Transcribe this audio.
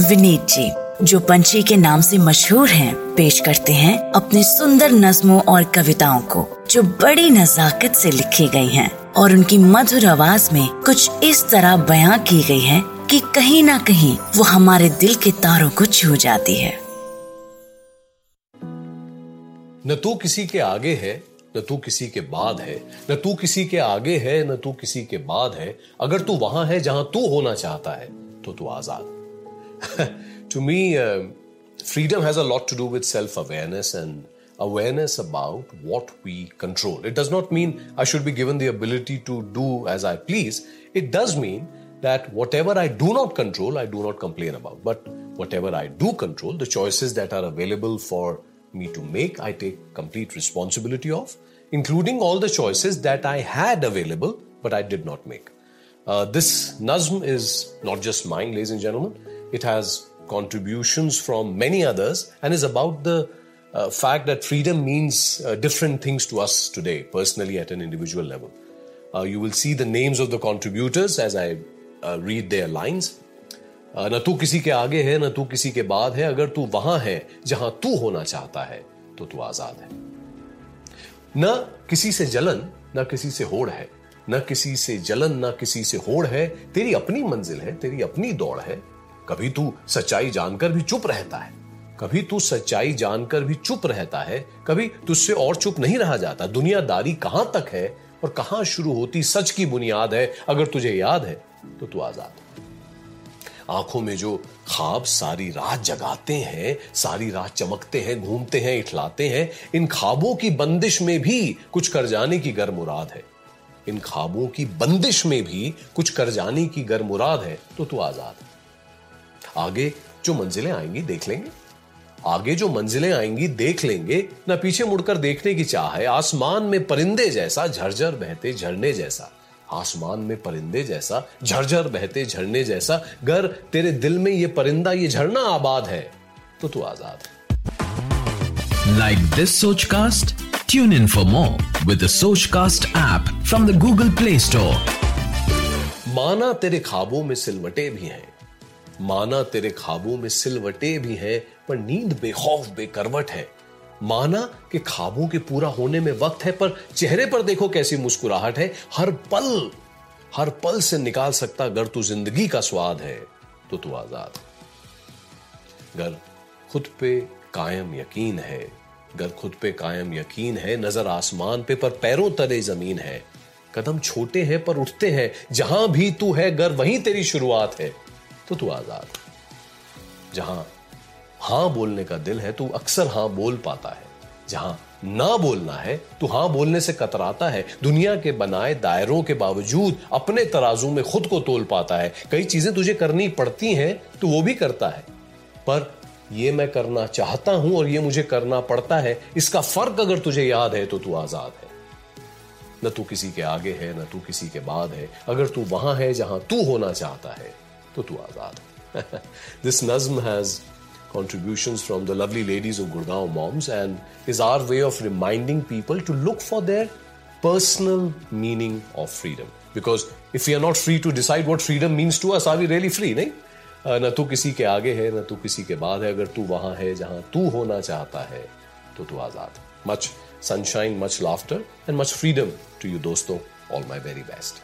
विनीत जी जो पंछी के नाम से मशहूर हैं, पेश करते हैं अपने सुंदर नज्मों और कविताओं को जो बड़ी नजाकत से लिखी गई हैं और उनकी मधुर आवाज़ में कुछ इस तरह बयां की गई है कि कहीं ना कहीं वो हमारे दिल के तारों को छू जाती है। न तू किसी के आगे है न तू किसी के बाद है न तू किसी के आगे है न तू किसी के बाद है। अगर तू वहाँ है जहाँ तू होना चाहता है तो तू आज़ाद। To me freedom has a lot to do with self awareness and awareness about what we control. It does not mean I should be given the ability to do as I please. It does mean that whatever I do not control, I do not complain about. But whatever I do control, the choices that are available for me to make, I take complete responsibility of, including all the choices that I had available but I did not make. Uh, this Nazm is not just mine, ladies and gentlemen. It has contributions from many others and is about the uh, fact that freedom means uh, different things to us today, personally at an individual level. Uh, you will see the names of the contributors as I uh, read their lines. न तू किसी के आगे है न तू किसी के बाद है अगर तू वहां है जहां तू होना चाहता है तो तू आजाद है न किसी से जलन न किसी से होड़ है न किसी से जलन न किसी से होड़ है तेरी अपनी मंजिल है तेरी अपनी दौड़ है कभी तू सच्चाई जानकर भी चुप रहता है। कभी तू सच्चाई जानकर भी चुप रहता है। कभी तुझसे और चुप नहीं रहा जाता। दुनियादारी कहाँ तक है और कहाँ शुरू होती सच की बुनियाद है। अगर तुझे याद है तो तू आज़ाद आँखों में जो ख्वाब सारी रात जगाते हैं, सारी रात चमकते हैं, घूमते हैं, इठलाते हैं, इन ख्वाबों की बंदिश में भी कुछ कर जाने की गर मुराद है। इन ख्वाबों की बंदिश में भी कुछ कर जाने की गर मुराद है तो तू आज़ाद आगे जो मंजिलें आएँगी देख लेंगे। आगे जो मंजिलें आएँगी देख लेंगे। ना पीछे मुड़कर देखने की चाह है आसमान में परिंदे जैसा झरझर बहते झरने जैसा। आसमान में परिंदे जैसा झरझर बहते झरने जैसा। गर तेरे दिल में ये परिंदा ये झरना आबाद है तो तू आज़ाद है। Like this Soch Cast tune in for more with Soch Cast app from the Google Play Store माना तेरे खाबों में सिलवटे भी हैं। माना तेरे खाबों में सिलवटे भी हैं, पर नींद बेखौफ, बेकरवट है। माना कि खाबों के पूरा होने में वक्त है, पर चेहरे पर देखो कैसी मुस्कुराहट है। हर पल हर पल से निकाल सकता अगर तू ज़िंदगी का स्वाद है तो तू आज़ाद। अगर खुद पे कायम यकीन है, अगर खुद पे कायम यकीन है, नज़र आसमान पे, पर पैरों तले ज़मीन है। कदम छोटे हैं, पर उठते हैं। जहाँ भी तू है घर वहीं तेरी शुरुआत है। तो तू आज़ाद जहाँ हाँ बोलने का दिल है तो अक्सर हाँ बोल पाता है। जहाँ ना बोलना है तो हाँ बोलने से कतराता है। दुनिया के बनाए दायरों के बावजूद अपने तराजू में खुद को तोल पाता है। कई चीज़ें तुझे करनी पड़ती हैं तो वो भी करता है। पर ये मैं करना चाहता हूँ और ये मुझे करना पड़ता है, इसका फ़र्क अगर तुझे याद है तो तू आज़ाद है। न तू किसी के आगे है, न तू किसी के बाद है। अगर तू वहाँ है जहाँ तू होना चाहता है तो तू आजाद है दिस नज्म has contributions from the lovely ladies of Gurgaon Moms and is our way of reminding people to look for their personal meaning of freedom. Because if we are not free to decide what freedom means to us, are we really free? नहीं न तू किसी के आगे है न तू किसी के बाद है अगर तू वहां है जहां तू होना चाहता है तो तू आजाद much sunshine much laughter and much freedom to you दोस्तों ऑल माई वेरी बेस्ट